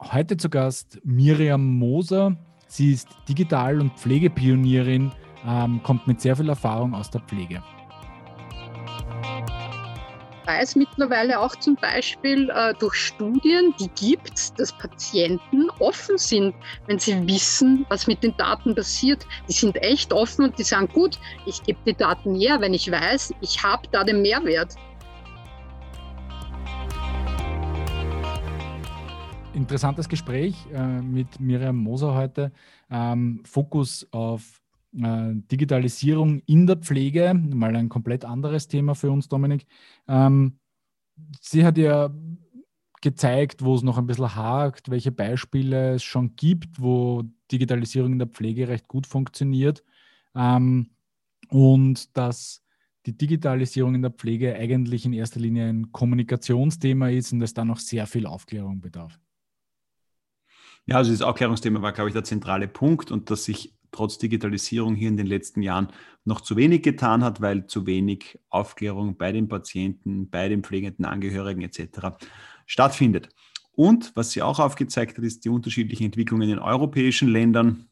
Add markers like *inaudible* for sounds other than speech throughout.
heute zu Gast Miriam Moser. Sie ist Digital- und Pflegepionierin, ähm, kommt mit sehr viel Erfahrung aus der Pflege weiß mittlerweile auch zum Beispiel äh, durch Studien, die gibt es, dass Patienten offen sind, wenn sie wissen, was mit den Daten passiert. Die sind echt offen und die sagen, gut, ich gebe die Daten her, wenn ich weiß, ich habe da den Mehrwert. Interessantes Gespräch äh, mit Miriam Moser heute. Ähm, Fokus auf äh, Digitalisierung in der Pflege, mal ein komplett anderes Thema für uns, Dominik. Ähm, sie hat ja gezeigt, wo es noch ein bisschen hakt, welche Beispiele es schon gibt, wo Digitalisierung in der Pflege recht gut funktioniert ähm, und dass die Digitalisierung in der Pflege eigentlich in erster Linie ein Kommunikationsthema ist und es da noch sehr viel Aufklärung bedarf. Ja, also das Aufklärungsthema war, glaube ich, der zentrale Punkt und dass sich trotz Digitalisierung hier in den letzten Jahren noch zu wenig getan hat, weil zu wenig Aufklärung bei den Patienten, bei den pflegenden Angehörigen etc. stattfindet. Und was sie auch aufgezeigt hat, ist die unterschiedlichen Entwicklungen in europäischen Ländern.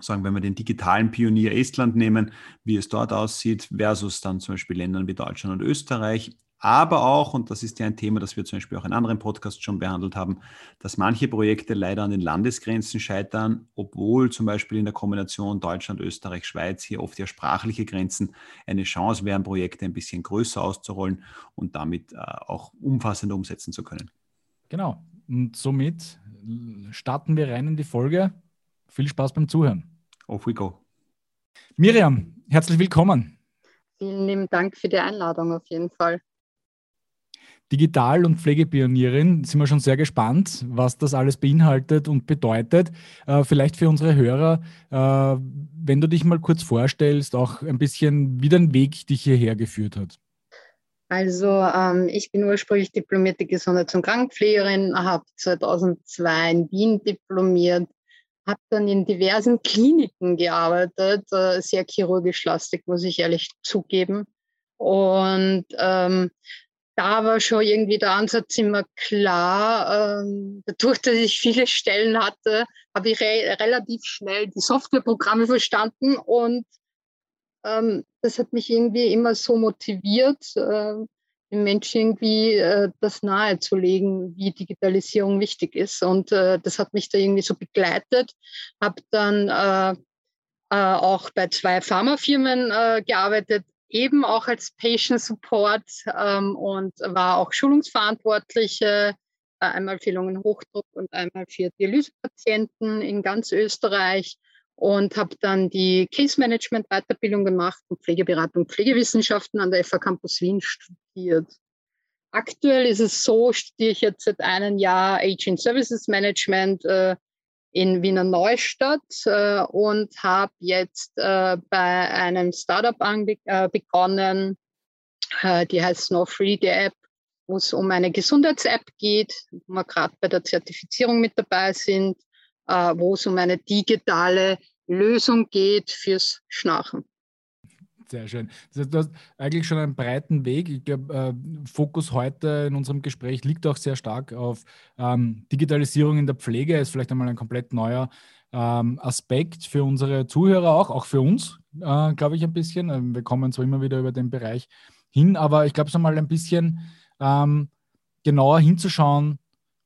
Sagen, wenn wir den digitalen Pionier Estland nehmen, wie es dort aussieht, versus dann zum Beispiel Ländern wie Deutschland und Österreich aber auch, und das ist ja ein Thema, das wir zum Beispiel auch in anderen Podcasts schon behandelt haben, dass manche Projekte leider an den Landesgrenzen scheitern, obwohl zum Beispiel in der Kombination Deutschland, Österreich, Schweiz hier oft ja sprachliche Grenzen eine Chance wären, Projekte ein bisschen größer auszurollen und damit äh, auch umfassender umsetzen zu können. Genau. Und somit starten wir rein in die Folge. Viel Spaß beim Zuhören. Off we go. Miriam, herzlich willkommen. Vielen lieben Dank für die Einladung auf jeden Fall. Digital- und Pflegepionierin. Sind wir schon sehr gespannt, was das alles beinhaltet und bedeutet. Äh, vielleicht für unsere Hörer, äh, wenn du dich mal kurz vorstellst, auch ein bisschen, wie dein Weg dich hierher geführt hat. Also ähm, ich bin ursprünglich diplomierte Gesundheits- und Krankenpflegerin, habe 2002 in Wien diplomiert, habe dann in diversen Kliniken gearbeitet, äh, sehr chirurgisch lastig, muss ich ehrlich zugeben. Und ähm, da war schon irgendwie der Ansatz immer klar. Ähm, dadurch, dass ich viele Stellen hatte, habe ich re relativ schnell die Softwareprogramme verstanden und ähm, das hat mich irgendwie immer so motiviert, äh, den Menschen irgendwie äh, das nahezulegen, wie Digitalisierung wichtig ist. Und äh, das hat mich da irgendwie so begleitet. Habe dann äh, äh, auch bei zwei Pharmafirmen äh, gearbeitet, eben auch als Patient Support ähm, und war auch Schulungsverantwortliche, einmal für Lungenhochdruck und einmal für Dialysepatienten in ganz Österreich und habe dann die Case Management Weiterbildung gemacht und Pflegeberatung, Pflegewissenschaften an der FH Campus Wien studiert. Aktuell ist es so, studiere ich jetzt seit einem Jahr Aging Services Management äh, in Wiener Neustadt äh, und habe jetzt äh, bei einem Startup äh, begonnen, äh, die heißt Snow Free, die App, wo es um eine Gesundheits-App geht, wo wir gerade bei der Zertifizierung mit dabei sind, äh, wo es um eine digitale Lösung geht fürs Schnarchen. Sehr schön. Das heißt, du hast eigentlich schon einen breiten Weg. Ich glaube, äh, Fokus heute in unserem Gespräch liegt auch sehr stark auf ähm, Digitalisierung in der Pflege. Ist vielleicht einmal ein komplett neuer ähm, Aspekt für unsere Zuhörer auch, auch für uns, äh, glaube ich, ein bisschen. Ähm, wir kommen zwar immer wieder über den Bereich hin, aber ich glaube, es einmal ein bisschen ähm, genauer hinzuschauen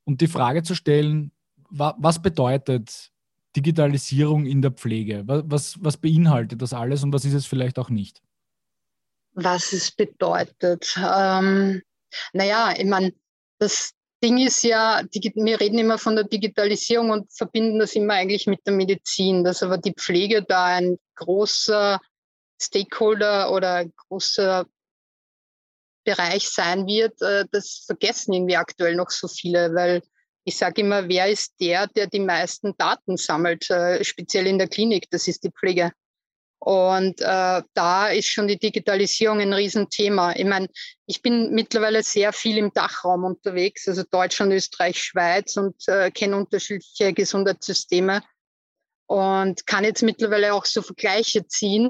und die Frage zu stellen, wa was bedeutet Digitalisierung in der Pflege? Was, was beinhaltet das alles und was ist es vielleicht auch nicht? Was es bedeutet. Ähm, naja, ich meine, das Ding ist ja, wir reden immer von der Digitalisierung und verbinden das immer eigentlich mit der Medizin, dass aber die Pflege da ein großer Stakeholder oder großer Bereich sein wird, äh, das vergessen irgendwie aktuell noch so viele, weil ich sage immer, wer ist der, der die meisten Daten sammelt, äh, speziell in der Klinik? Das ist die Pflege. Und äh, da ist schon die Digitalisierung ein Riesenthema. Ich meine, ich bin mittlerweile sehr viel im Dachraum unterwegs, also Deutschland, Österreich, Schweiz und äh, kenne unterschiedliche Gesundheitssysteme und kann jetzt mittlerweile auch so Vergleiche ziehen.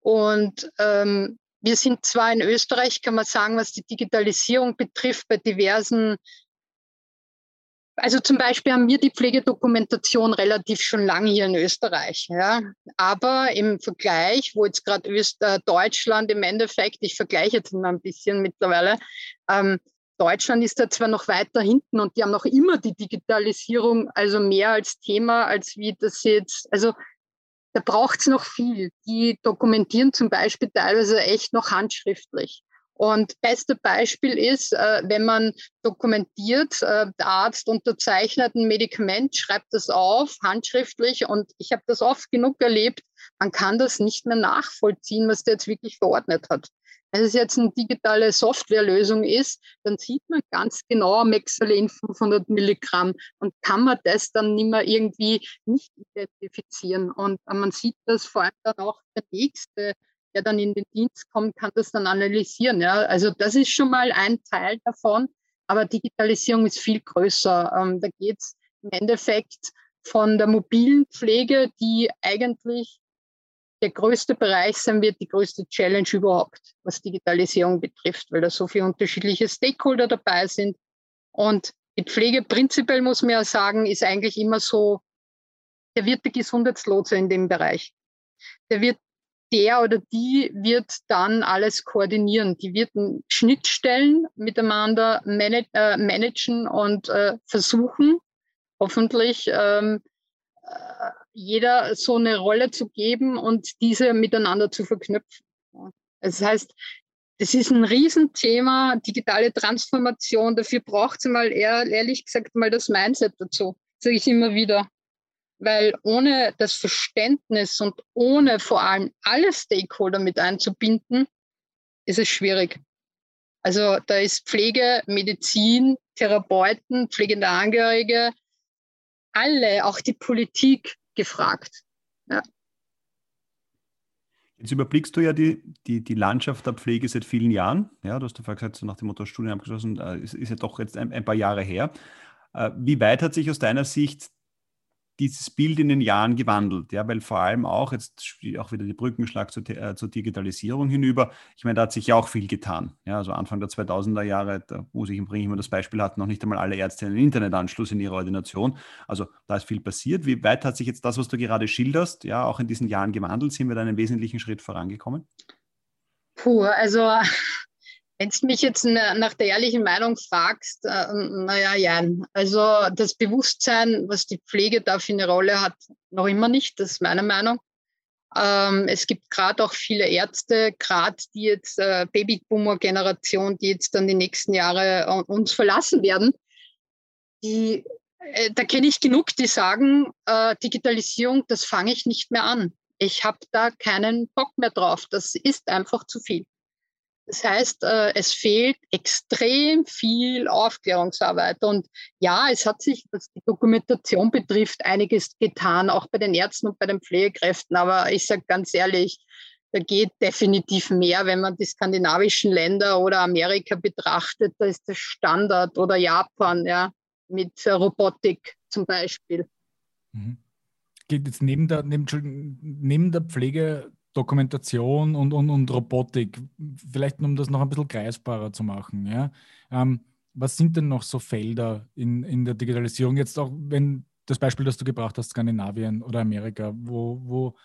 Und ähm, wir sind zwar in Österreich, kann man sagen, was die Digitalisierung betrifft, bei diversen also zum Beispiel haben wir die Pflegedokumentation relativ schon lange hier in Österreich. Ja. Aber im Vergleich, wo jetzt gerade äh, Deutschland im Endeffekt, ich vergleiche jetzt mal ein bisschen mittlerweile, ähm, Deutschland ist da zwar noch weiter hinten und die haben noch immer die Digitalisierung, also mehr als Thema, als wie das jetzt, also da braucht es noch viel. Die dokumentieren zum Beispiel teilweise echt noch handschriftlich. Und beste Beispiel ist, äh, wenn man dokumentiert, äh, der Arzt unterzeichnet ein Medikament, schreibt das auf, handschriftlich. Und ich habe das oft genug erlebt, man kann das nicht mehr nachvollziehen, was der jetzt wirklich verordnet hat. Wenn es jetzt eine digitale Softwarelösung ist, dann sieht man ganz genau Mexalen 500 Milligramm und kann man das dann nicht mehr irgendwie nicht identifizieren. Und man sieht das vor allem dann auch der nächste der dann in den Dienst kommt, kann das dann analysieren. Ja? Also das ist schon mal ein Teil davon, aber Digitalisierung ist viel größer. Ähm, da geht es im Endeffekt von der mobilen Pflege, die eigentlich der größte Bereich sein wird, die größte Challenge überhaupt, was Digitalisierung betrifft, weil da so viele unterschiedliche Stakeholder dabei sind. Und die Pflege prinzipiell, muss man ja sagen, ist eigentlich immer so, der wird der Gesundheitslotse in dem Bereich. Der wird der oder die wird dann alles koordinieren. Die wird Schnittstellen miteinander manag äh, managen und äh, versuchen, hoffentlich ähm, äh, jeder so eine Rolle zu geben und diese miteinander zu verknüpfen. Das heißt, das ist ein Riesenthema, digitale Transformation. Dafür braucht es mal ehrlich gesagt, mal das Mindset dazu. Sage ich immer wieder. Weil ohne das Verständnis und ohne vor allem alle Stakeholder mit einzubinden, ist es schwierig. Also da ist Pflege, Medizin, Therapeuten, pflegende Angehörige, alle, auch die Politik gefragt. Ja. Jetzt überblickst du ja die, die, die Landschaft der Pflege seit vielen Jahren. Ja, du hast vorher gesagt, nach dem Motto Studien abgeschlossen, äh, ist, ist ja doch jetzt ein, ein paar Jahre her. Äh, wie weit hat sich aus deiner Sicht dieses Bild in den Jahren gewandelt, ja, weil vor allem auch, jetzt auch wieder die Brückenschlag zur, äh, zur, Digitalisierung hinüber, ich meine, da hat sich ja auch viel getan. Ja, also Anfang der 2000er Jahre, da muss ich bringe ich immer das Beispiel, hatten noch nicht einmal alle Ärzte einen Internetanschluss in ihrer Ordination. Also da ist viel passiert. Wie weit hat sich jetzt das, was du gerade schilderst, ja, auch in diesen Jahren gewandelt? Sind wir da einen wesentlichen Schritt vorangekommen? Puh, also wenn du mich jetzt nach der ehrlichen Meinung fragst, äh, naja, ja. Also das Bewusstsein, was die Pflege da für eine Rolle hat, noch immer nicht, das ist meine Meinung. Ähm, es gibt gerade auch viele Ärzte, gerade die jetzt äh, Babyboomer-Generation, die jetzt dann die nächsten Jahre uh, uns verlassen werden. Die, äh, da kenne ich genug, die sagen, äh, Digitalisierung, das fange ich nicht mehr an. Ich habe da keinen Bock mehr drauf. Das ist einfach zu viel. Das heißt, äh, es fehlt extrem viel Aufklärungsarbeit. Und ja, es hat sich, was die Dokumentation betrifft, einiges getan, auch bei den Ärzten und bei den Pflegekräften. Aber ich sage ganz ehrlich, da geht definitiv mehr, wenn man die skandinavischen Länder oder Amerika betrachtet. Da ist das Standard oder Japan, ja, mit Robotik zum Beispiel. Mhm. Geht jetzt neben der, neben, neben der Pflege Dokumentation und, und, und Robotik, vielleicht um das noch ein bisschen greifbarer zu machen. Ja? Ähm, was sind denn noch so Felder in, in der Digitalisierung? Jetzt auch, wenn das Beispiel, das du gebracht hast, Skandinavien oder Amerika, wo, wo,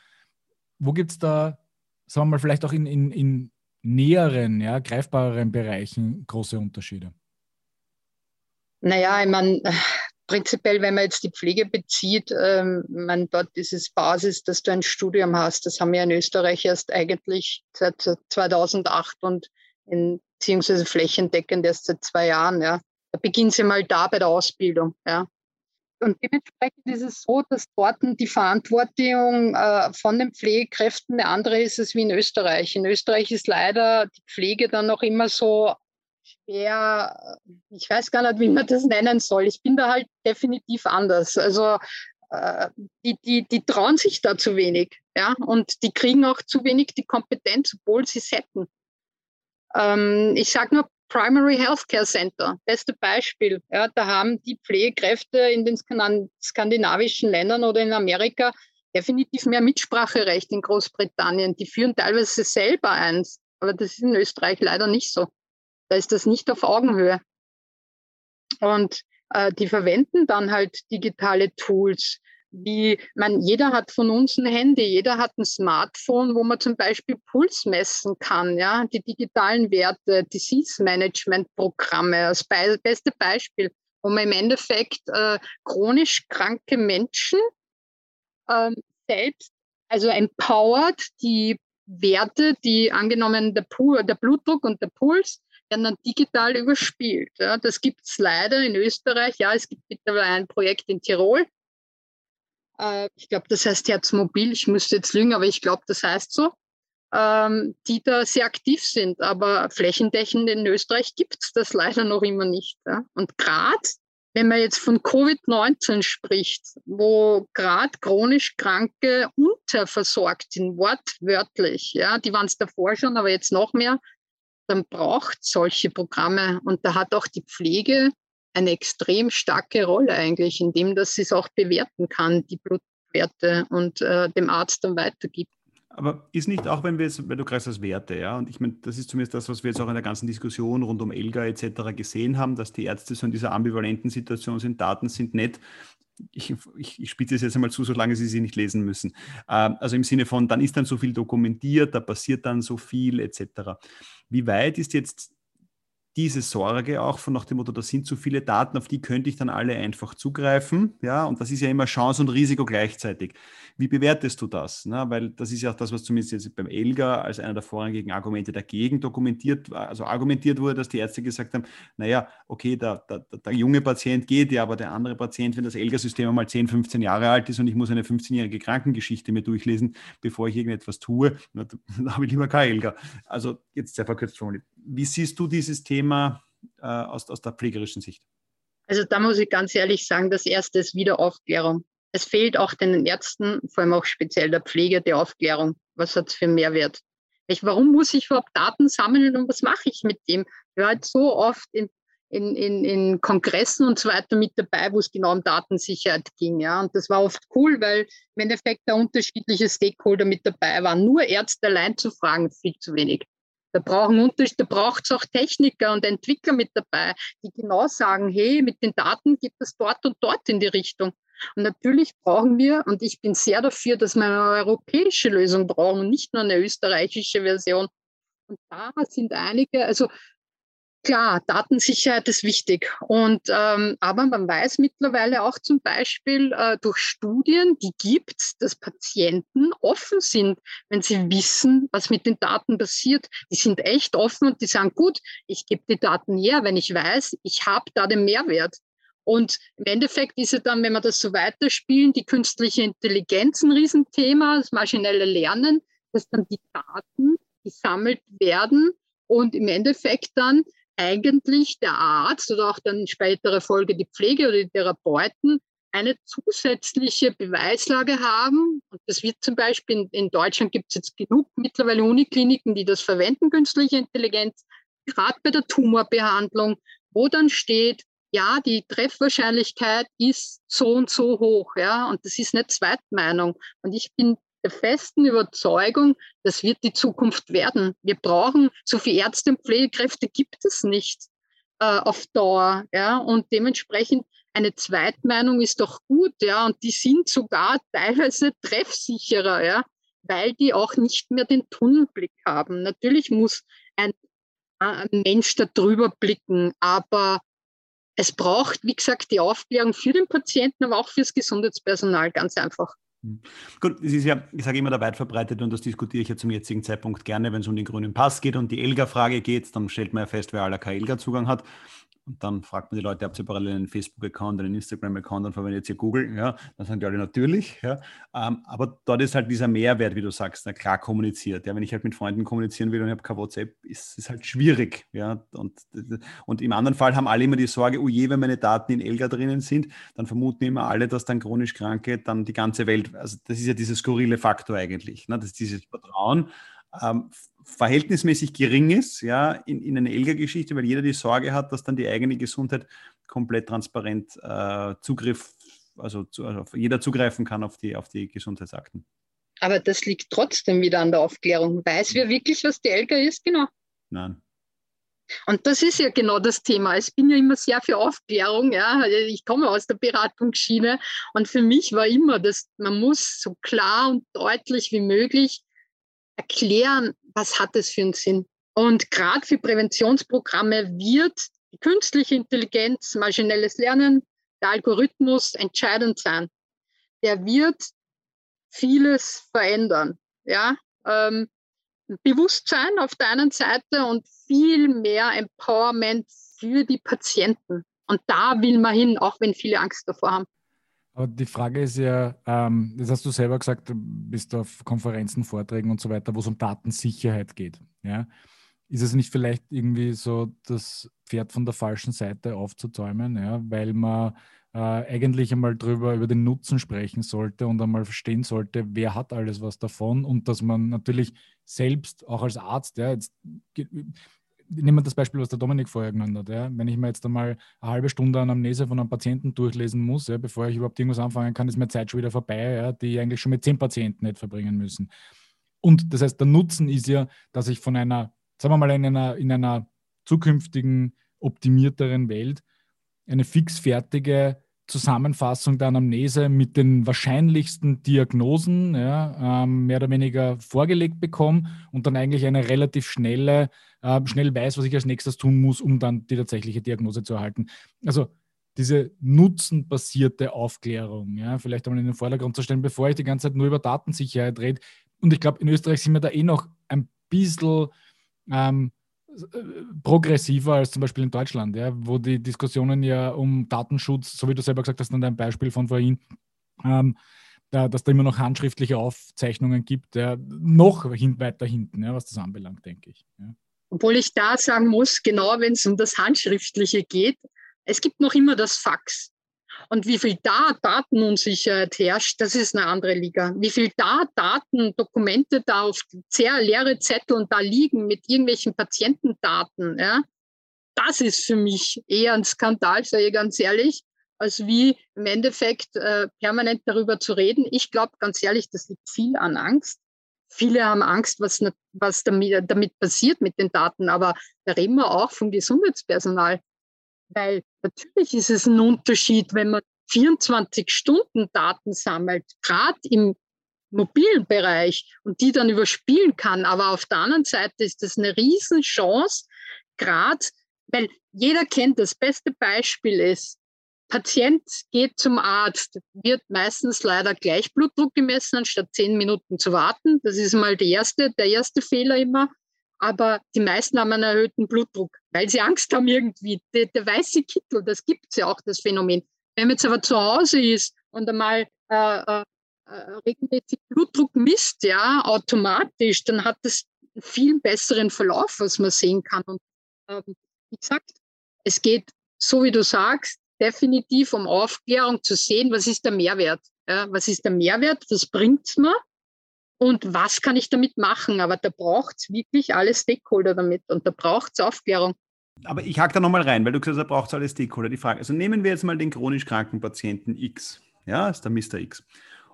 wo gibt es da, sagen wir mal, vielleicht auch in, in, in näheren, ja, greifbareren Bereichen große Unterschiede? Naja, ich meine, prinzipiell, wenn man jetzt die Pflege bezieht, ähm, man, dort ist es Basis, dass du ein Studium hast. Das haben wir in Österreich erst eigentlich seit 2008 und in, beziehungsweise flächendeckend erst seit zwei Jahren. Ja. Da beginnt sie mal da bei der Ausbildung. Ja. Und dementsprechend ist es so, dass dort die Verantwortung äh, von den Pflegekräften eine andere ist als wie in Österreich. In Österreich ist leider die Pflege dann noch immer so schwer, ich weiß gar nicht, wie man das nennen soll. Ich bin da halt definitiv anders. Also äh, die, die, die trauen sich da zu wenig. Ja? Und die kriegen auch zu wenig die Kompetenz, obwohl sie es hätten. Ähm, ich sage nur Primary Healthcare Center, beste Beispiel. Ja, da haben die Pflegekräfte in den skandinavischen Ländern oder in Amerika definitiv mehr Mitspracherecht in Großbritannien. Die führen teilweise selber eins, aber das ist in Österreich leider nicht so. Da ist das nicht auf Augenhöhe. Und Äh, die verwenden dann halt digitale Tools. Wie, man, jeder hat von uns ein Handy, jeder hat ein Smartphone, wo man zum Beispiel Puls messen kann, ja, die digitalen Werte, Disease Management Programme, das be beste Beispiel, wo man im Endeffekt äh, chronisch kranke Menschen äh, selbst, also empowert, die Werte, die angenommen der, Pul der Blutdruck und der Puls, werden dann digital überspielt. Ja. Das gibt es leider in Österreich. Ja, es gibt mittlerweile ein Projekt in Tirol. Äh, ich glaube, das heißt Herzmobil. Ich müsste jetzt lügen, aber ich glaube, das heißt so. Ähm, die da sehr aktiv sind. Aber flächendeckend in Österreich gibt es das leider noch immer nicht. Ja. Und gerade wenn man jetzt von Covid-19 spricht, wo gerade chronisch Kranke unterversorgt sind, wortwörtlich, ja, die waren es davor schon, aber jetzt noch mehr, dann braucht solche Programme. Und da hat auch die Pflege eine extrem starke Rolle eigentlich, indem dass sie es auch bewerten kann, die Blutwerte und äh, dem Arzt dann weitergibt. Aber ist nicht auch, wenn wir jetzt, weil du greifst das Werte, ja, und ich meine, das ist zumindest das, was wir jetzt auch in der ganzen Diskussion rund um Elga etc. gesehen haben, dass die Ärzte so in dieser ambivalenten Situation sind, Daten sind nett, ich, ich, ich spitze es jetzt einmal zu, solange Sie sie nicht lesen müssen. Ähm, also im Sinne von, dann ist dann so viel dokumentiert, da passiert dann so viel etc. Wie weit ist jetzt diese Sorge auch von nach dem Motto, da sind zu viele Daten, auf die könnte ich dann alle einfach zugreifen. Ja, und das ist ja immer Chance und Risiko gleichzeitig. Wie bewertest du das? Na, weil das ist ja auch das, was zumindest jetzt beim Elga als einer der vorrangigen Argumente dagegen dokumentiert, also argumentiert wurde, dass die Ärzte gesagt haben, naja, okay, der, der, der junge Patient geht ja, aber der andere Patient, wenn das Elga-System einmal 10, 15 Jahre alt ist und ich muss eine 15-jährige Krankengeschichte mir durchlesen, bevor ich irgendetwas tue, *laughs* dann habe ich lieber kein Elga. Also jetzt sehr verkürzt formuliert. Wie siehst du dieses Thema? Äh, aus, aus der pflegerischen Sicht? Also da muss ich ganz ehrlich sagen, das erste ist Wiederaufklärung. Es fehlt auch den Ärzten, vor allem auch speziell der Pflege, die Aufklärung. Was hat es für Mehrwert? Ich, warum muss ich überhaupt Daten sammeln und was mache ich mit dem? Ich war halt so oft in, in, in, in Kongressen und so weiter mit dabei, wo es genau um Datensicherheit ging. Ja? Und das war oft cool, weil im Endeffekt da unterschiedliche Stakeholder mit dabei waren. Nur Ärzte allein zu fragen, viel zu wenig. Da brauchen da braucht es auch Techniker und Entwickler mit dabei, die genau sagen, hey, mit den Daten geht es dort und dort in die Richtung. Und natürlich brauchen wir, und ich bin sehr dafür, dass wir eine europäische Lösung brauchen und nicht nur eine österreichische Version. Und da sind einige, also Klar, Datensicherheit ist wichtig. Und, ähm, aber man weiß mittlerweile auch zum Beispiel äh, durch Studien, die gibt, dass Patienten offen sind, wenn sie wissen, was mit den Daten passiert. Die sind echt offen und die sagen, gut, ich gebe die Daten her, wenn ich weiß, ich habe da den Mehrwert. Und im Endeffekt ist es dann, wenn wir das so weiterspielen, die künstliche Intelligenz ein Riesenthema, das maschinelle Lernen, dass dann die Daten gesammelt werden und im Endeffekt dann eigentlich der Arzt oder auch dann spätere Folge die Pflege oder die Therapeuten eine zusätzliche Beweislage haben. Und das wird zum Beispiel in, in Deutschland gibt es jetzt genug mittlerweile Unikliniken, die das verwenden, künstliche Intelligenz, gerade bei der Tumorbehandlung, wo dann steht, ja, die Treffwahrscheinlichkeit ist so und so hoch, ja, und das ist eine Zweitmeinung. Und ich bin der festen Überzeugung, das wird die Zukunft werden. Wir brauchen so viele Ärzte und Pflegekräfte gibt es nicht äh, auf Dauer, ja, und dementsprechend eine Zweitmeinung ist doch gut, ja, und die sind sogar teilweise treffsicherer, ja, weil die auch nicht mehr den Tunnelblick haben. Natürlich muss ein, ein Mensch da drüber blicken, aber es braucht, wie gesagt, die Aufklärung für den Patienten, aber auch fürs Gesundheitspersonal, ganz einfach. Hm. Gut, es ist ja, ich sage immer, da weit verbreitet und das diskutiere ich ja zum jetzigen Zeitpunkt gerne, wenn es um den grünen Pass geht und die Elga-Frage geht, dann stellt man ja fest, wer aller kein Elga-Zugang hat. Und dann fragt man die Leute, habt ihr parallel einen Facebook-Account, einen Instagram-Account, dann verwendet ihr Google, ja, dann sagen die alle natürlich, ja. Ähm, aber dort ist halt dieser Mehrwert, wie du sagst, na, klar kommuniziert. Ja, wenn ich halt mit Freunden kommunizieren will und ich habe kein WhatsApp, ist es halt schwierig, ja. Und, und im anderen Fall haben alle immer die Sorge, oh je, wenn meine Daten in Elga drinnen sind, dann vermuten immer alle, dass dann chronisch Kranke dann die ganze Welt, also das ist ja dieser skurrile Faktor eigentlich, ne? das ist dieses Vertrauen ähm, verhältnismäßig gering ist, ja, in, in einer Elga-Geschichte, weil jeder die Sorge hat, dass dann die eigene Gesundheit komplett transparent äh, Zugriff, also, zu, also, jeder zugreifen kann auf die, auf die Gesundheitsakten. Aber das liegt trotzdem wieder an der Aufklärung. Weiß wer wirklich, was die Elga ist? Genau. Nein. Und das ist ja genau das Thema. Ich bin ja immer sehr für Aufklärung. Ja. Ich komme aus der Beratungsschiene und für mich war immer, dass man muss so klar und deutlich wie möglich erklären, was hat es für einen Sinn. Und gerade für Präventionsprogramme wird die künstliche Intelligenz, maschinelles Lernen, der Algorithmus entscheidend sein. Der wird vieles verändern. Ja? Ähm, Bewusstsein auf der einen Seite und viel mehr Empowerment für die Patienten. Und da will man hin, auch wenn viele Angst davor haben. Aber die Frage ist ja, ähm, das hast du selber gesagt, du bist auf Konferenzen, Vorträgen und so weiter, wo es um Datensicherheit geht. Ja? Ist es nicht vielleicht irgendwie so das Pferd von der falschen Seite aufzuzäumen, ja? weil man äh, eigentlich einmal drüber über den Nutzen sprechen sollte und einmal verstehen sollte, wer hat alles was davon und dass man natürlich selbst auch als Arzt, ja, jetzt nehmen wir das Beispiel, was der Dominik vorher genannt hat. Ja. Wenn ich mir jetzt einmal eine halbe Stunde Anamnese von einem Patienten durchlesen muss, ja, bevor ich überhaupt irgendwas anfangen kann, ist meine Zeit schon wieder vorbei, ja, die ich eigentlich schon mit zehn Patienten nicht verbringen müssen. Und das heißt, der Nutzen ist ja, dass ich von einer, sagen wir mal, in einer, in einer zukünftigen, optimierteren Welt eine fixfertige Zusammenfassung der Anamnese mit den wahrscheinlichsten Diagnosen ja, ähm, mehr oder weniger vorgelegt bekomme und dann eigentlich eine relativ schnelle, äh, schnell weiß, was ich als nächstes tun muss, um dann die tatsächliche Diagnose zu erhalten. Also diese nutzenbasierte Aufklärung, ja, vielleicht einmal in den Vordergrund zu stellen, bevor ich die ganze Zeit nur über Datensicherheit rede. Und ich glaube, in Österreich sind wir da eh noch ein bisschen ähm, progressiver als zum Beispiel in Deutschland, ja, wo die Diskussionen ja um Datenschutz, so wie du selber gesagt hast, dann ein Beispiel von vorhin, ähm, da, dass da immer noch handschriftliche Aufzeichnungen gibt, ja, noch hin, weiter hinten, ja, was das anbelangt, denke ich. Ja. Obwohl ich da sagen muss, genau wenn es um das Handschriftliche geht, es gibt noch immer das Fax. Und wie viel da Datenunsicherheit herrscht, das ist eine andere Liga. Wie viel da Daten, Dokumente da auf sehr leere Zettel und da liegen mit irgendwelchen Patientendaten, ja, das ist für mich eher ein Skandal, sage ich ganz ehrlich, als wie im Endeffekt äh, permanent darüber zu reden. Ich glaube ganz ehrlich, das liegt viel an Angst. Viele haben Angst, was, was damit, damit passiert mit den Daten, aber da reden wir auch vom Gesundheitspersonal. Weil natürlich ist es ein Unterschied, wenn man 24 Stunden Daten sammelt, gerade im mobilen Bereich und die dann überspielen kann. Aber auf der anderen Seite ist das eine Riesenchance, gerade weil jeder kennt, das beste Beispiel ist, Patient geht zum Arzt, wird meistens leider gleich Blutdruck gemessen, anstatt zehn Minuten zu warten. Das ist mal der erste, der erste Fehler immer aber die meisten haben einen erhöhten Blutdruck, weil sie Angst haben irgendwie. Der, der weiße Kittel, das gibt es ja auch, das Phänomen. Wenn man jetzt aber zu Hause ist und einmal äh, äh, äh, regelmäßig Blutdruck misst, ja, automatisch, dann hat das einen viel besseren Verlauf, was man sehen kann. Und ähm, wie gesagt, es geht, so wie du sagst, definitiv um Aufklärung zu sehen, was ist der Mehrwert. Ja, was ist der Mehrwert, was bringt es mir und was kann ich damit machen? Aber da braucht es wirklich alle Stakeholder damit und da braucht es Aufklärung. Aber ich hake da nochmal rein, weil du gesagt hast, da braucht es alle Stakeholder. Die Frage, also nehmen wir jetzt mal den chronisch kranken Patienten X, ja, ist der Mr. X.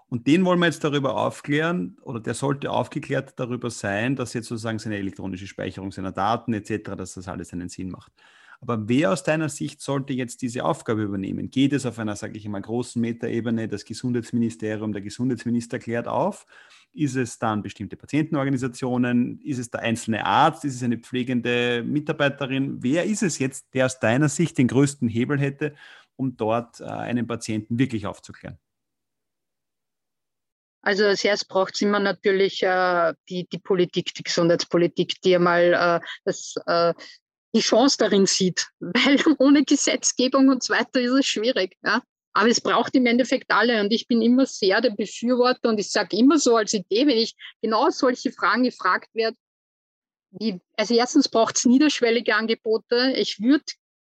Und den wollen wir jetzt darüber aufklären, oder der sollte aufgeklärt darüber sein, dass jetzt sozusagen seine elektronische Speicherung seiner Daten etc., dass das alles einen Sinn macht. Aber wer aus deiner Sicht sollte jetzt diese Aufgabe übernehmen? Geht es auf einer, sage ich mal, großen Metaebene, das Gesundheitsministerium, der Gesundheitsminister klärt auf? Ist es dann bestimmte Patientenorganisationen? Ist es der einzelne Arzt? Ist es eine pflegende Mitarbeiterin? Wer ist es jetzt, der aus deiner Sicht den größten Hebel hätte, um dort äh, einen Patienten wirklich aufzuklären? Also als erstes braucht es immer natürlich äh, die, die Politik, die Gesundheitspolitik, die einmal äh, das, äh, die Chance darin sieht, *laughs* weil ohne Gesetzgebung und so weiter ist es schwierig. Ja? Aber es braucht im Endeffekt alle und ich bin immer sehr der Befürworter und ich sage immer so als Idee, wenn ich genau solche Fragen gefragt werde, wie, also erstens braucht es niederschwellige Angebote. Ich würde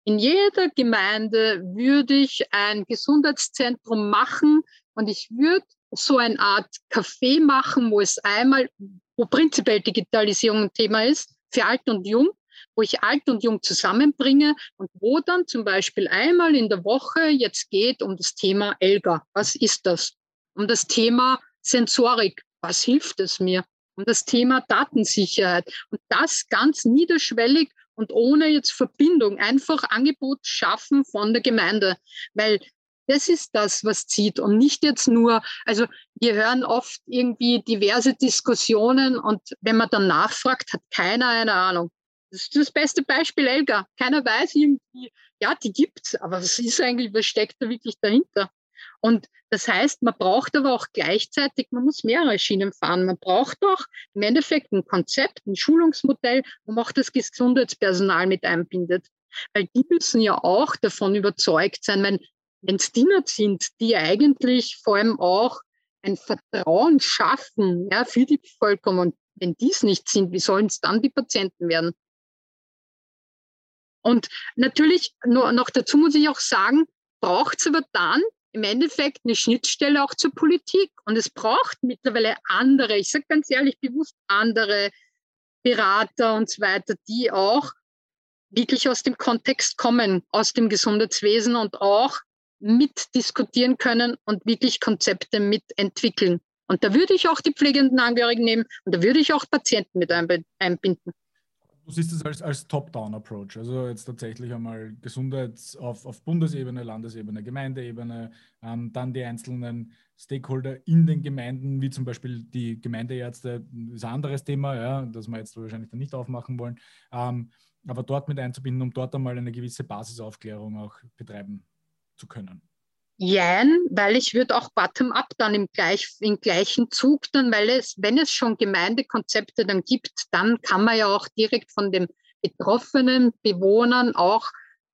in jeder Gemeinde würde ich ein Gesundheitszentrum machen und ich würde so eine Art Café machen, wo es einmal, wo prinzipiell Digitalisierung ein Thema ist, für alt und jung, wo ich alt und jung zusammenbringe und wo dann zum Beispiel einmal in der Woche jetzt geht um das Thema ELGA. Was ist das? Um das Thema Sensorik. Was hilft es mir? Um das Thema Datensicherheit. Und das ganz niederschwellig und ohne jetzt Verbindung einfach Angebot schaffen von der Gemeinde. Weil das ist das, was zieht und nicht jetzt nur, also wir hören oft irgendwie diverse Diskussionen und wenn man dann nachfragt, hat keiner eine Ahnung. Das ist das beste Beispiel, Elga. Keiner weiß irgendwie, ja, die gibt's, aber was ist eigentlich, was steckt da wirklich dahinter? Und das heißt, man braucht aber auch gleichzeitig, man muss mehrere Schienen fahren. Man braucht auch im Endeffekt ein Konzept, ein Schulungsmodell, wo man auch das Gesundheitspersonal mit einbindet. Weil die müssen ja auch davon überzeugt sein, wenn es die sind, die eigentlich vor allem auch ein Vertrauen schaffen ja, für die Bevölkerung. Und wenn dies nicht sind, wie sollen es dann die Patienten werden? Und natürlich, nur, noch dazu muss ich auch sagen, braucht es aber dann im Endeffekt eine Schnittstelle auch zur Politik. Und es braucht mittlerweile andere, ich sage ganz ehrlich bewusst andere Berater und so weiter, die auch wirklich aus dem Kontext kommen, aus dem Gesundheitswesen und auch mitdiskutieren können und wirklich Konzepte mitentwickeln. Und da würde ich auch die pflegenden Angehörigen nehmen und da würde ich auch Patienten mit einbinden. Du siehst es als, als Top-Down-Approach, also jetzt tatsächlich einmal Gesundheit auf, auf Bundesebene, Landesebene, Gemeindeebene, ähm, dann die einzelnen Stakeholder in den Gemeinden, wie zum Beispiel die Gemeindeärzte, ist ein anderes Thema, ja, das wir jetzt wahrscheinlich dann nicht aufmachen wollen, ähm, aber dort mit einzubinden, um dort einmal eine gewisse Basisaufklärung auch betreiben zu können? Jein, weil ich würde auch bottom-up dann im, gleich, im gleichen Zug dann, weil es, wenn es schon Gemeindekonzepte dann gibt, dann kann man ja auch direkt von den betroffenen Bewohnern auch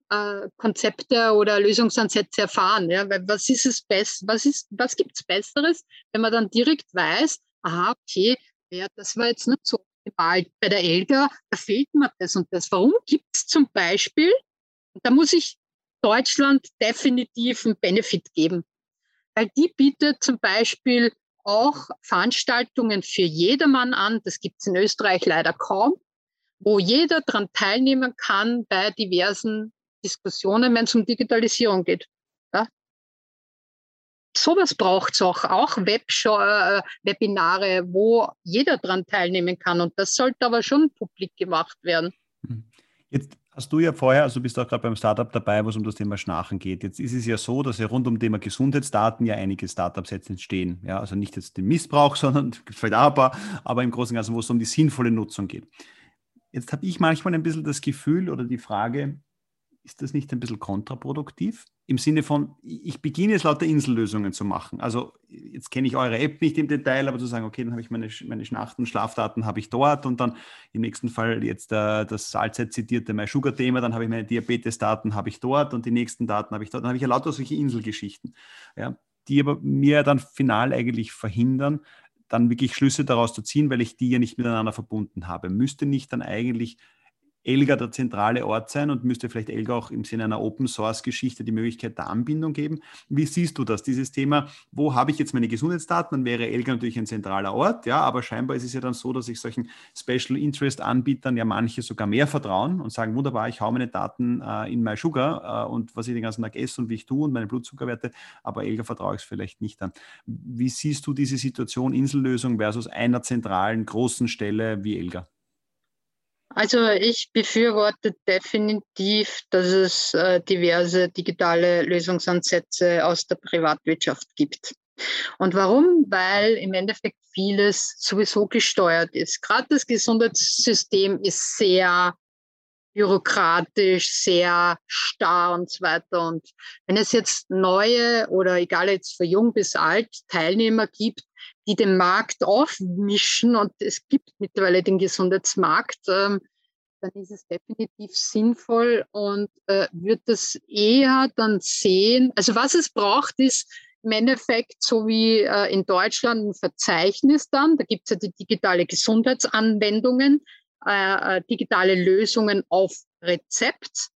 äh, Konzepte oder Lösungsansätze erfahren. Ja? Weil was ist es best, was ist, was gibt es Besseres, wenn man dann direkt weiß, aha, okay, ja, das war jetzt nicht so optimal. Bei der Elga, da fehlt mir das und das. Warum gibt es zum Beispiel, da muss ich Deutschland definitiv einen Benefit geben. Weil die bietet zum Beispiel auch Veranstaltungen für jedermann an. Das gibt es in Österreich leider kaum, wo jeder daran teilnehmen kann bei diversen Diskussionen, wenn es um Digitalisierung geht. Ja? Sowas braucht es auch, auch Webshow, äh, Webinare, wo jeder daran teilnehmen kann. Und das sollte aber schon publik gemacht werden. Hm. Jetzt Hast du ja vorher, also bist du auch gerade beim Startup dabei, wo es um das Thema Schnarchen geht. Jetzt ist es ja so, dass ja rund um Thema Gesundheitsdaten ja einige Startups jetzt entstehen. Ja, also nicht jetzt den Missbrauch, *laughs* sondern vielleicht auch ein paar, aber im Großen und Ganzen, wo es um die sinnvolle Nutzung geht. Jetzt habe ich manchmal ein bisschen das Gefühl oder die Frage, ist das nicht ein bisschen kontraproduktiv? Im Sinne von, ich beginne jetzt lauter Insellösungen zu machen. Also jetzt kenne ich eure App nicht im Detail, aber zu sagen, okay, dann habe ich meine, meine Schnachten, Schlafdaten habe ich dort und dann im nächsten Fall jetzt äh, das allzeit zitierte My Sugar Thema, dann habe ich meine Diabetes-Daten habe ich dort und die nächsten Daten habe ich dort. Dann habe ich ja lauter solche Inselgeschichten, ja, die aber mir dann final eigentlich verhindern, dann wirklich Schlüsse daraus zu ziehen, weil ich die ja nicht miteinander verbunden habe. Müsste nicht dann eigentlich Elga der zentrale Ort sein und müsste vielleicht Elga auch im Sinne einer Open-Source-Geschichte die Möglichkeit der Anbindung geben. Wie siehst du das, dieses Thema, wo habe ich jetzt meine Gesundheitsdaten? Dann wäre Elga natürlich ein zentraler Ort, ja, aber scheinbar ist es ja dann so, dass ich solchen Special Interest-Anbietern ja manche sogar mehr vertrauen und sagen, wunderbar, ich haue meine Daten äh, in MySugar äh, und was ich den ganzen Tag esse und wie ich tue und meine Blutzuckerwerte, aber Elga vertraue ich es vielleicht nicht an. Wie siehst du diese Situation Insellösung versus einer zentralen großen Stelle wie Elga? Also ich befürworte definitiv, dass es äh, diverse digitale Lösungsansätze aus der Privatwirtschaft gibt. Und warum? Weil im Endeffekt vieles sowieso gesteuert ist. Gerade das Gesundheitssystem ist sehr bürokratisch, sehr starr und so weiter. Und wenn es jetzt neue oder egal jetzt für jung bis alt Teilnehmer gibt, die den Markt aufmischen und es gibt mittlerweile den Gesundheitsmarkt, ähm, dann ist es definitiv sinnvoll und äh, wird das eher dann sehen. Also was es braucht, ist im Endeffekt so wie äh, in Deutschland ein Verzeichnis dann. Da gibt es ja die digitale Gesundheitsanwendungen, äh, äh, digitale Lösungen auf Rezept,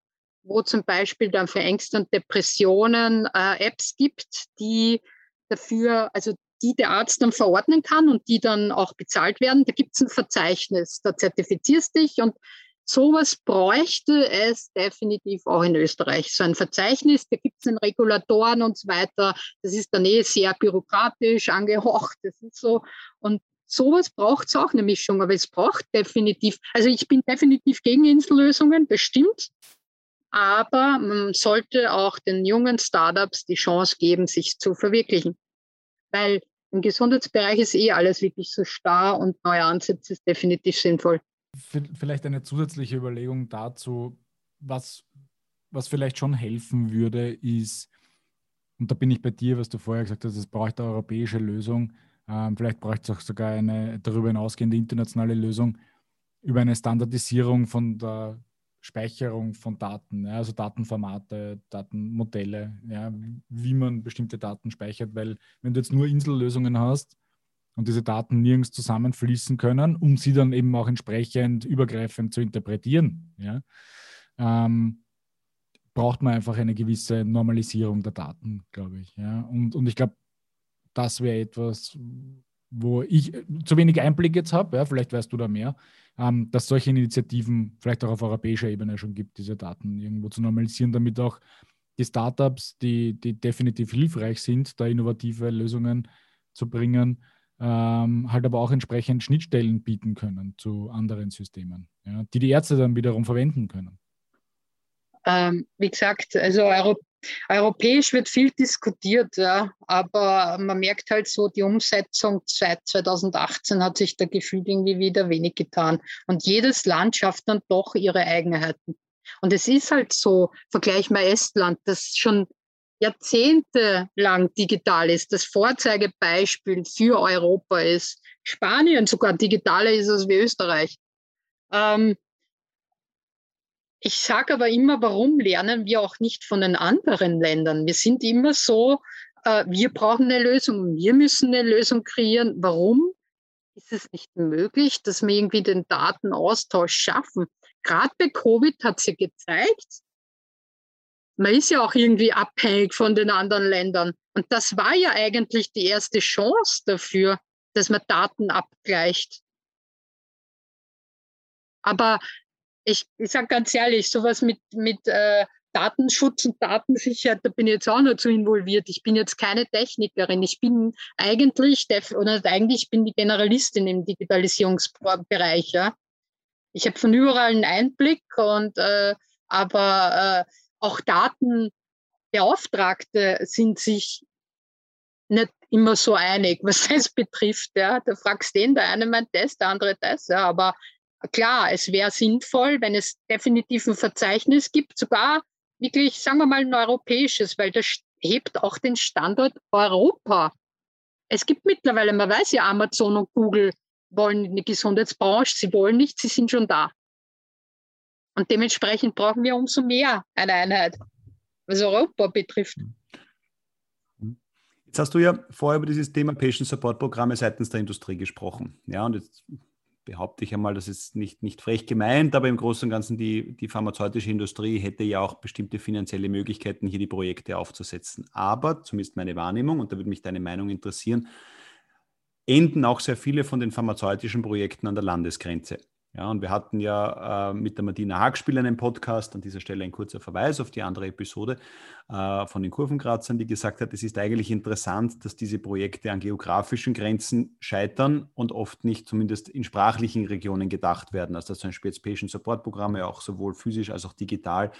wo zum Beispiel dann für Ängste und Depressionen äh, Apps gibt, die dafür, also die der Arzt dann verordnen kann und die dann auch bezahlt werden. Da gibt es ein Verzeichnis, da zertifizierst dich und sowas bräuchte es definitiv auch in Österreich. So ein Verzeichnis, da gibt es dann Regulatoren und so weiter. Das ist dann eh sehr bürokratisch angehaucht. Das ist so. Und sowas braucht es auch eine Mischung, aber es braucht definitiv, also ich bin definitiv gegen Insellösungen, bestimmt, aber man sollte auch den jungen Startups die Chance geben, sich zu verwirklichen. Weil im Gesundheitsbereich ist eh alles wirklich so starr und neue Ansätze ist definitiv sinnvoll. Vielleicht eine zusätzliche Überlegung dazu, was, was vielleicht schon helfen würde, ist, und da bin ich bei dir, was du vorher gesagt hast, es braucht eine europäische Lösung. Ähm, vielleicht braucht es auch sogar eine darüber hinausgehende internationale Lösung über eine Standardisierung von der Speicherung von Daten, ja, also Datenformate, Datenmodelle, ja, wie man bestimmte Daten speichert, weil wenn du jetzt nur Insellösungen hast und diese Daten nirgends zusammenfließen können, um sie dann eben auch entsprechend übergreifend zu interpretieren, ja, ähm, braucht man einfach eine gewisse Normalisierung der Daten, glaube ich. Ja. Und, und ich glaube, das wäre etwas, wo ich zu wenig Einblick jetzt habe, ja, vielleicht weißt du da mehr, ähm, dass solche Initiativen vielleicht auch auf europäischer Ebene schon gibt, diese Daten irgendwo zu normalisieren, damit auch die Startups, die, die definitiv hilfreich sind, da innovative Lösungen zu bringen, ähm, halt aber auch entsprechend Schnittstellen bieten können zu anderen Systemen, ja, die die Ärzte dann wiederum verwenden können. Ähm, wie gesagt, also Euro europäisch wird viel diskutiert, ja, aber man merkt halt so, die Umsetzung seit 2018 hat sich da gefühlt irgendwie wieder wenig getan. Und jedes Land schafft dann doch ihre Eigenheiten. Und es ist halt so, vergleich mal Estland, das schon jahrzehntelang digital ist, das Vorzeigebeispiel für Europa ist. Spanien sogar digitaler ist als wie Österreich. Ähm, ich sage aber immer, warum lernen wir auch nicht von den anderen Ländern? Wir sind immer so, äh, wir brauchen eine Lösung, wir müssen eine Lösung kreieren. Warum ist es nicht möglich, dass wir irgendwie den Datenaustausch schaffen? Gerade bei Covid hat ja gezeigt, man ist ja auch irgendwie abhängig von den anderen Ländern. Und das war ja eigentlich die erste Chance dafür, dass man Daten abgleicht. Aber ich, ich sage ganz ehrlich, sowas mit, mit äh, Datenschutz und Datensicherheit, da bin ich jetzt auch noch zu involviert. Ich bin jetzt keine Technikerin. Ich bin eigentlich, oder eigentlich bin die Generalistin im Digitalisierungsbereich. Ja. Ich habe von überall einen Einblick und äh, aber äh, auch Datenbeauftragte sind sich nicht immer so einig, *laughs* was das betrifft. Ja. Da fragst den, der eine meint das, der andere das. Ja. Aber klar, es wäre sinnvoll, wenn es definitiv ein Verzeichnis gibt, sogar wirklich, sagen wir mal, ein europäisches, weil das hebt auch den Standort Europa. Es gibt mittlerweile, man weiß ja, Amazon und Google wollen in die Gesundheitsbranche, sie wollen nicht, sie sind schon da. Und dementsprechend brauchen wir umso mehr eine Einheit, was Europa betrifft. Jetzt hast du ja vorher über dieses Thema Patient Support Programme seitens der Industrie gesprochen. Ja, und jetzt behaupte ich einmal, das ist nicht, nicht frech gemeint, aber im Großen und Ganzen die, die pharmazeutische Industrie hätte ja auch bestimmte finanzielle Möglichkeiten, hier die Projekte aufzusetzen. Aber, zumindest meine Wahrnehmung, und da würde mich deine Meinung interessieren, enden auch sehr viele von den pharmazeutischen Projekten an der Landesgrenze. Ja, und wir hatten ja äh, mit der Martina Hagspiel einen Podcast, an dieser Stelle ein kurzer Verweis auf die andere Episode äh, von den Kurvenkratzern, die gesagt hat, es ist eigentlich interessant, dass diese Projekte an geografischen Grenzen scheitern und oft nicht zumindest in sprachlichen Regionen gedacht werden. Also dass Beispiel jetzt Patient Support Programme auch sowohl physisch als auch digital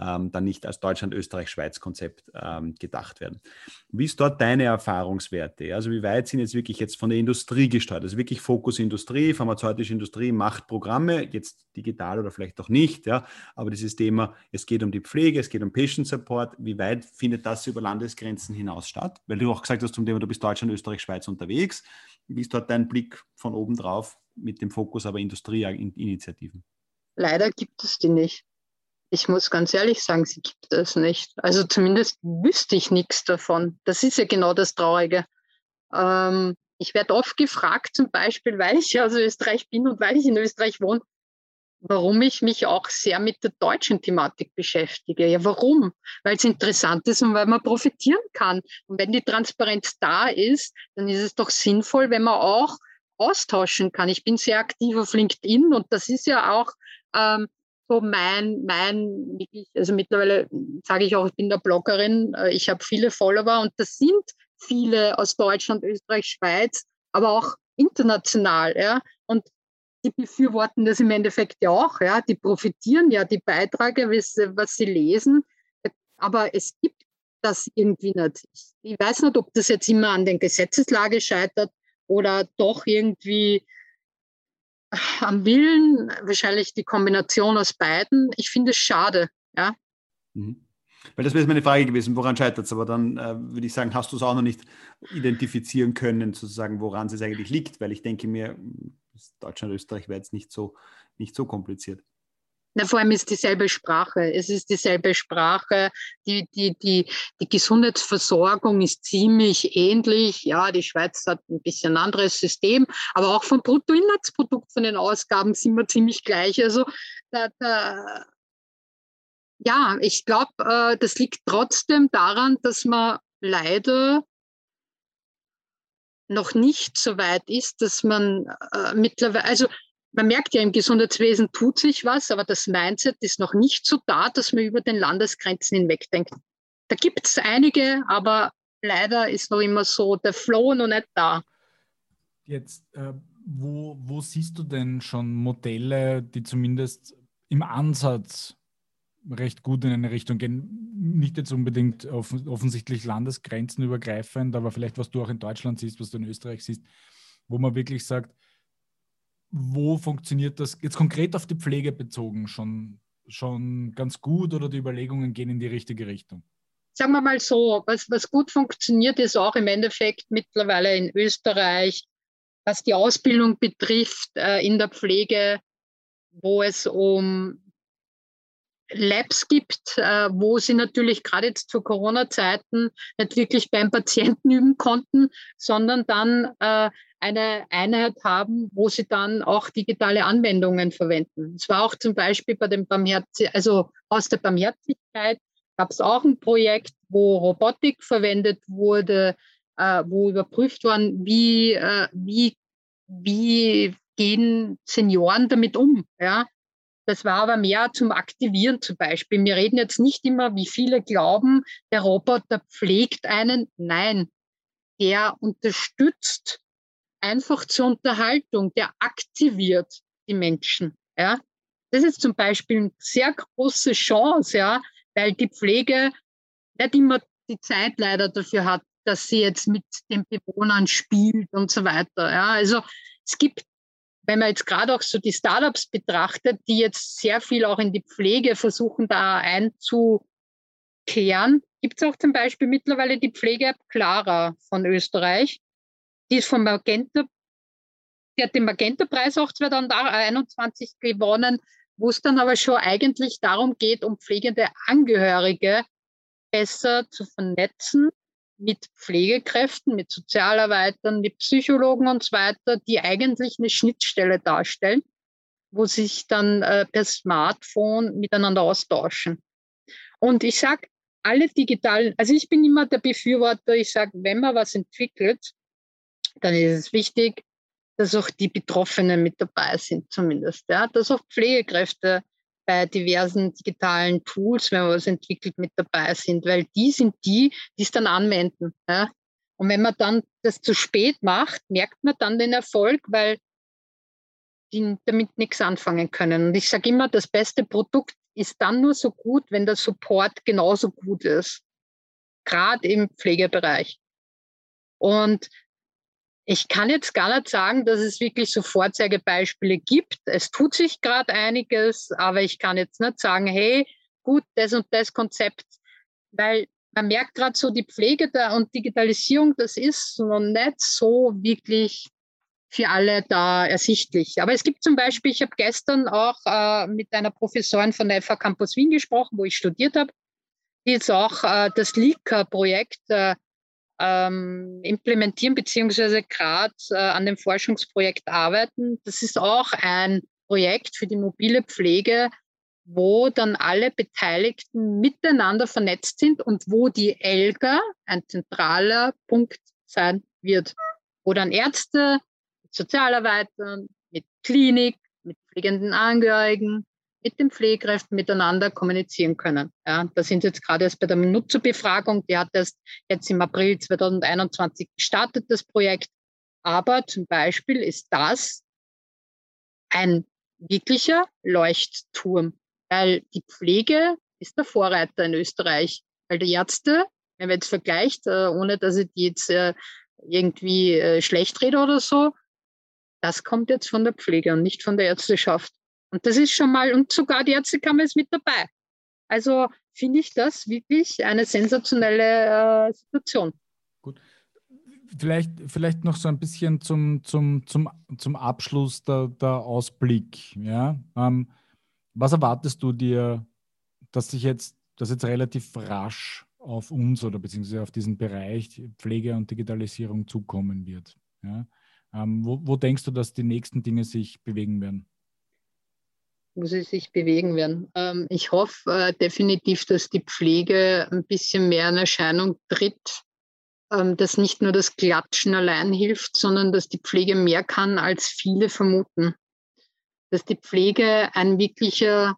ähm, dann nicht als Deutschland, Österreich, Schweiz-Konzept ähm, gedacht werden. Wie ist dort deine Erfahrungswerte? Also wie weit sind jetzt wirklich jetzt von der Industrie gesteuert? Also wirklich Fokus Industrie, pharmazeutische Industrie macht Programme, jetzt digital oder vielleicht auch nicht, ja, aber dieses Thema, es geht um die Pflege, es geht um Patient Support, wie weit findet das über Landesgrenzen hinaus statt? Weil du auch gesagt hast zum Thema, du bist Deutschland, Österreich, Schweiz unterwegs. Wie ist dort dein Blick von oben drauf mit dem Fokus aber Industrieinitiativen? Leider gibt es die nicht. Ich muss ganz ehrlich sagen, sie gibt es nicht. Also zumindest wüsste ich nichts davon. Das ist ja genau das Traurige. Ähm, ich werde oft gefragt, zum Beispiel, weil ich aus Österreich bin und weil ich in Österreich wohne, warum ich mich auch sehr mit der deutschen Thematik beschäftige. Ja, warum? Weil es interessant ist und weil man profitieren kann. Und wenn die Transparenz da ist, dann ist es doch sinnvoll, wenn man auch austauschen kann. Ich bin sehr aktiv auf LinkedIn und das ist ja auch ähm, so mein, mein, also mittlerweile sage ich auch, ich bin der Bloggerin, äh, ich habe viele Follower und das sind viele aus Deutschland, Österreich, Schweiz, aber auch international, ja. Und die befürworten das im Endeffekt ja auch, ja. Die profitieren ja die Beiträge, was sie lesen. Aber es gibt das irgendwie nicht. Ich weiß nicht, ob das jetzt immer an der Gesetzeslage scheitert oder doch irgendwie am Willen, wahrscheinlich die Kombination aus beiden. Ich finde es schade, ja. Mhm. Weil das wäre meine Frage gewesen, woran scheitert es? Aber dann äh, würde ich sagen, hast du es auch noch nicht identifizieren können, sozusagen, woran es eigentlich liegt, weil ich denke mir, Deutschland, Österreich wäre jetzt nicht so, nicht so kompliziert. Na, vor allem ist dieselbe Sprache. Es ist dieselbe Sprache. Die, die, die, die Gesundheitsversorgung ist ziemlich ähnlich. Ja, die Schweiz hat ein bisschen anderes System, aber auch vom Bruttoinlandsprodukt, von den Ausgaben sind wir ziemlich gleich. Also da, da, ja, ich glaube, äh, das liegt trotzdem daran, dass man leider noch nicht so weit ist, dass man äh, mittlerweile, also man merkt ja, im Gesundheitswesen tut sich was, aber das Mindset ist noch nicht so da, dass man über den Landesgrenzen hinweg denkt. Da gibt es einige, aber leider ist noch immer so der Flow noch nicht da. Jetzt, äh, wo, wo siehst du denn schon Modelle, die zumindest im Ansatz recht gut in eine Richtung gehen? Nicht jetzt unbedingt offen, offensichtlich landesgrenzenübergreifend, aber vielleicht was du auch in Deutschland siehst, was du in Österreich siehst, wo man wirklich sagt, wo funktioniert das jetzt konkret auf die Pflege bezogen schon, schon ganz gut oder die Überlegungen gehen in die richtige Richtung? Sagen wir mal so, was, was gut funktioniert, ist auch im Endeffekt mittlerweile in Österreich, was die Ausbildung betrifft äh, in der Pflege, wo es um Labs gibt, äh, wo sie natürlich gerade jetzt zu Corona-Zeiten nicht wirklich beim Patienten üben konnten, sondern dann äh, eine Einheit haben, wo sie dann auch digitale Anwendungen verwenden. Es war auch zum Beispiel bei dem Barmherz also aus der Barmherzigkeit gab es auch ein Projekt, wo Robotik verwendet wurde, äh, wo überprüft worden, wie, wie, wie gehen Senioren damit um. Ja? Das war aber mehr zum Aktivieren zum Beispiel. Wir reden jetzt nicht immer, wie viele glauben, der Roboter pflegt einen. Nein, der unterstützt einfach zur Unterhaltung, der aktiviert die Menschen. Ja? Das ist zum Beispiel eine sehr große Chance, ja, weil die Pflege nicht immer die Zeit leider dafür hat, dass sie jetzt mit den Bewohnern spielt und so weiter. Ja? Also es gibt, wenn man jetzt gerade auch so die Startups betrachtet, die jetzt sehr viel auch in die Pflege versuchen, da einzukehren, gibt es auch zum Beispiel mittlerweile die Pflege-App Clara von Österreich, die ist vom Magenta, die hat den Magenta-Preis auch 2021 gewonnen, wo es dann aber schon eigentlich darum geht, um pflegende Angehörige besser zu vernetzen mit Pflegekräften, mit Sozialarbeitern, mit Psychologen und so weiter, die eigentlich eine Schnittstelle darstellen, wo sich dann äh, per Smartphone miteinander austauschen. Und ich sage, alle digitalen, also ich bin immer der Befürworter, ich sage, wenn man was entwickelt, dann ist es wichtig, dass auch die Betroffenen mit dabei sind, zumindest. Ja? Dass auch Pflegekräfte bei diversen digitalen Tools, wenn man was entwickelt, mit dabei sind, weil die sind die, die es dann anwenden. Ja? Und wenn man dann das zu spät macht, merkt man dann den Erfolg, weil die damit nichts anfangen können. Und ich sage immer, das beste Produkt ist dann nur so gut, wenn der Support genauso gut ist. Gerade im Pflegebereich. Und ich kann jetzt gar nicht sagen, dass es wirklich so Vorzeigebeispiele gibt. Es tut sich gerade einiges, aber ich kann jetzt nicht sagen, hey, gut, das und das Konzept, weil man merkt gerade so, die Pflege da und Digitalisierung, das ist noch nicht so wirklich für alle da ersichtlich. Aber es gibt zum Beispiel, ich habe gestern auch äh, mit einer Professorin von der FH Campus Wien gesprochen, wo ich studiert habe, die jetzt auch äh, das LICA-Projekt äh, ähm, implementieren beziehungsweise gerade äh, an dem Forschungsprojekt arbeiten. Das ist auch ein Projekt für die mobile Pflege, wo dann alle Beteiligten miteinander vernetzt sind und wo die ELGA ein zentraler Punkt sein wird, wo dann Ärzte, Sozialarbeiter, mit Klinik, mit pflegenden Angehörigen, mit den Pflegekräften miteinander kommunizieren können. Ja, da sind jetzt gerade erst bei der Nutzerbefragung, die hat erst jetzt im April 2021 gestartet, das Projekt. Aber zum Beispiel ist das ein wirklicher Leuchtturm, weil die Pflege ist der Vorreiter in Österreich, weil die Ärzte, wenn man jetzt vergleicht, äh, ohne dass ich die jetzt äh, irgendwie äh, schlecht rede oder so, das kommt jetzt von der Pflege und nicht von der Ärzteschaft. Und das ist schon mal, und sogar die Ärztekammer ist mit dabei. Also finde ich das wirklich eine sensationelle Situation. Gut. Vielleicht, vielleicht noch so ein bisschen zum, zum, zum, zum Abschluss der, der Ausblick. Ja? Ähm, was erwartest du dir, dass sich jetzt, dass jetzt relativ rasch auf uns oder beziehungsweise auf diesen Bereich Pflege und Digitalisierung zukommen wird? Ja? Ähm, wo, wo denkst du, dass die nächsten Dinge sich bewegen werden? Wo sie sich bewegen werden. Ähm, ich hoffe äh, definitiv, dass die Pflege ein bisschen mehr in Erscheinung tritt, ähm, dass nicht nur das Klatschen allein hilft, sondern dass die Pflege mehr kann, als viele vermuten. Dass die Pflege ein wirklicher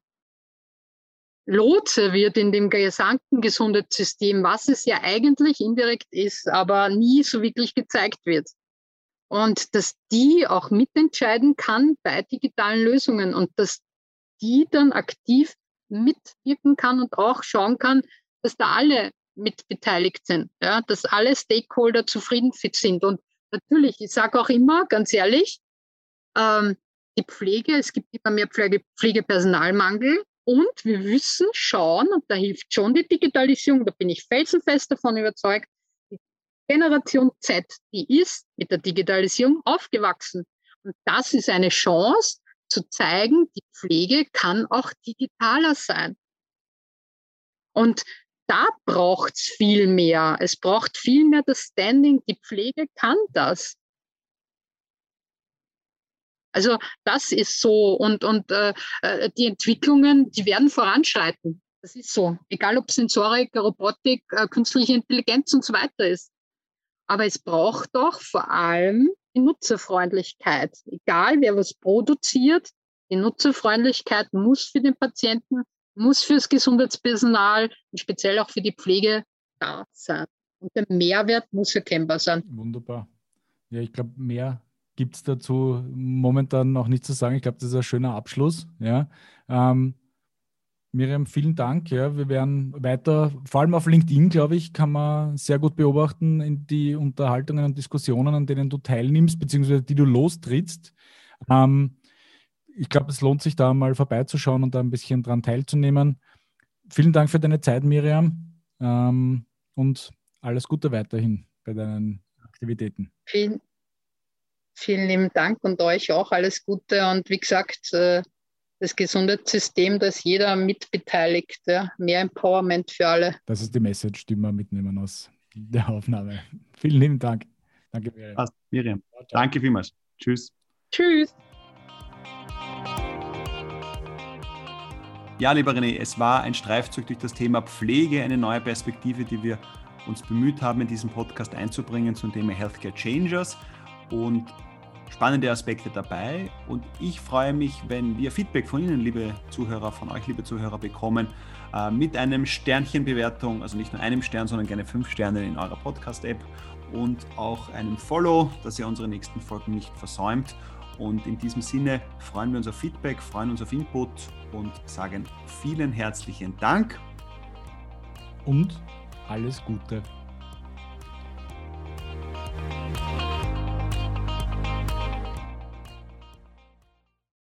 Lotse wird in dem gesamten Gesundheitssystem, was es ja eigentlich indirekt ist, aber nie so wirklich gezeigt wird. Und dass die auch mitentscheiden kann bei digitalen Lösungen und dass die dann aktiv mitwirken kann und auch schauen kann, dass da alle mitbeteiligt sind, ja, dass alle Stakeholder zufrieden sind. Und natürlich, ich sage auch immer, ganz ehrlich, ähm, die Pflege, es gibt immer mehr Pflege, Pflegepersonalmangel und wir müssen schauen, und da hilft schon die Digitalisierung, da bin ich felsenfest davon überzeugt, die Generation Z, die ist mit der Digitalisierung aufgewachsen. Und das ist eine Chance, zu zeigen, die Pflege kann auch digitaler sein. Und da braucht es viel mehr. Es braucht viel mehr das Standing. Die Pflege kann das. Also das ist so. Und, und äh, äh die Entwicklungen, die werden voranschreiten. Das ist so. Egal ob Sensorik, Robotik, äh, künstliche Intelligenz und so weiter ist. Aber es braucht doch vor allem die Nutzerfreundlichkeit. Egal, wer was produziert, die Nutzerfreundlichkeit muss für den Patienten, muss fürs Gesundheitspersonal und speziell auch für die Pflege da sein. Und der Mehrwert muss erkennbar sein. Wunderbar. Ja, ich glaube, mehr gibt es dazu momentan noch nicht zu sagen. Ich glaube, das ist ein schöner Abschluss. Ja. Ähm, Miriam, vielen Dank. Ja, wir werden weiter, vor allem auf LinkedIn, glaube ich, kann man sehr gut beobachten in die Unterhaltungen und Diskussionen, an denen du teilnimmst, beziehungsweise die du lostrittst. Ähm, ich glaube, es lohnt sich da mal vorbeizuschauen und da ein bisschen dran teilzunehmen. Vielen Dank für deine Zeit, Miriam, ähm, und alles Gute weiterhin bei deinen Aktivitäten. Vielen, vielen lieben Dank und euch auch alles Gute und wie gesagt, äh, das Gesundheitssystem, dass jeder mitbeteiligt. Ja? Mehr Empowerment für alle. Das ist die Message, die wir mitnehmen aus der Aufnahme. *laughs* Vielen lieben Dank. Danke, Miriam. Passt, Miriam. Danke vielmals. Tschüss. Tschüss. Ja, lieber René, es war ein Streifzug durch das Thema Pflege, eine neue Perspektive, die wir uns bemüht haben, in diesem Podcast einzubringen zum Thema Healthcare Changers. Und spannende Aspekte dabei und ich freue mich, wenn wir Feedback von Ihnen, liebe Zuhörer, von euch, liebe Zuhörer, bekommen äh, mit einem Sternchenbewertung, also nicht nur einem Stern, sondern gerne fünf Sterne in eurer Podcast-App und auch einem Follow, dass ihr unsere nächsten Folgen nicht versäumt. Und in diesem Sinne freuen wir uns auf Feedback, freuen uns auf Input und sagen vielen herzlichen Dank. Und alles Gute.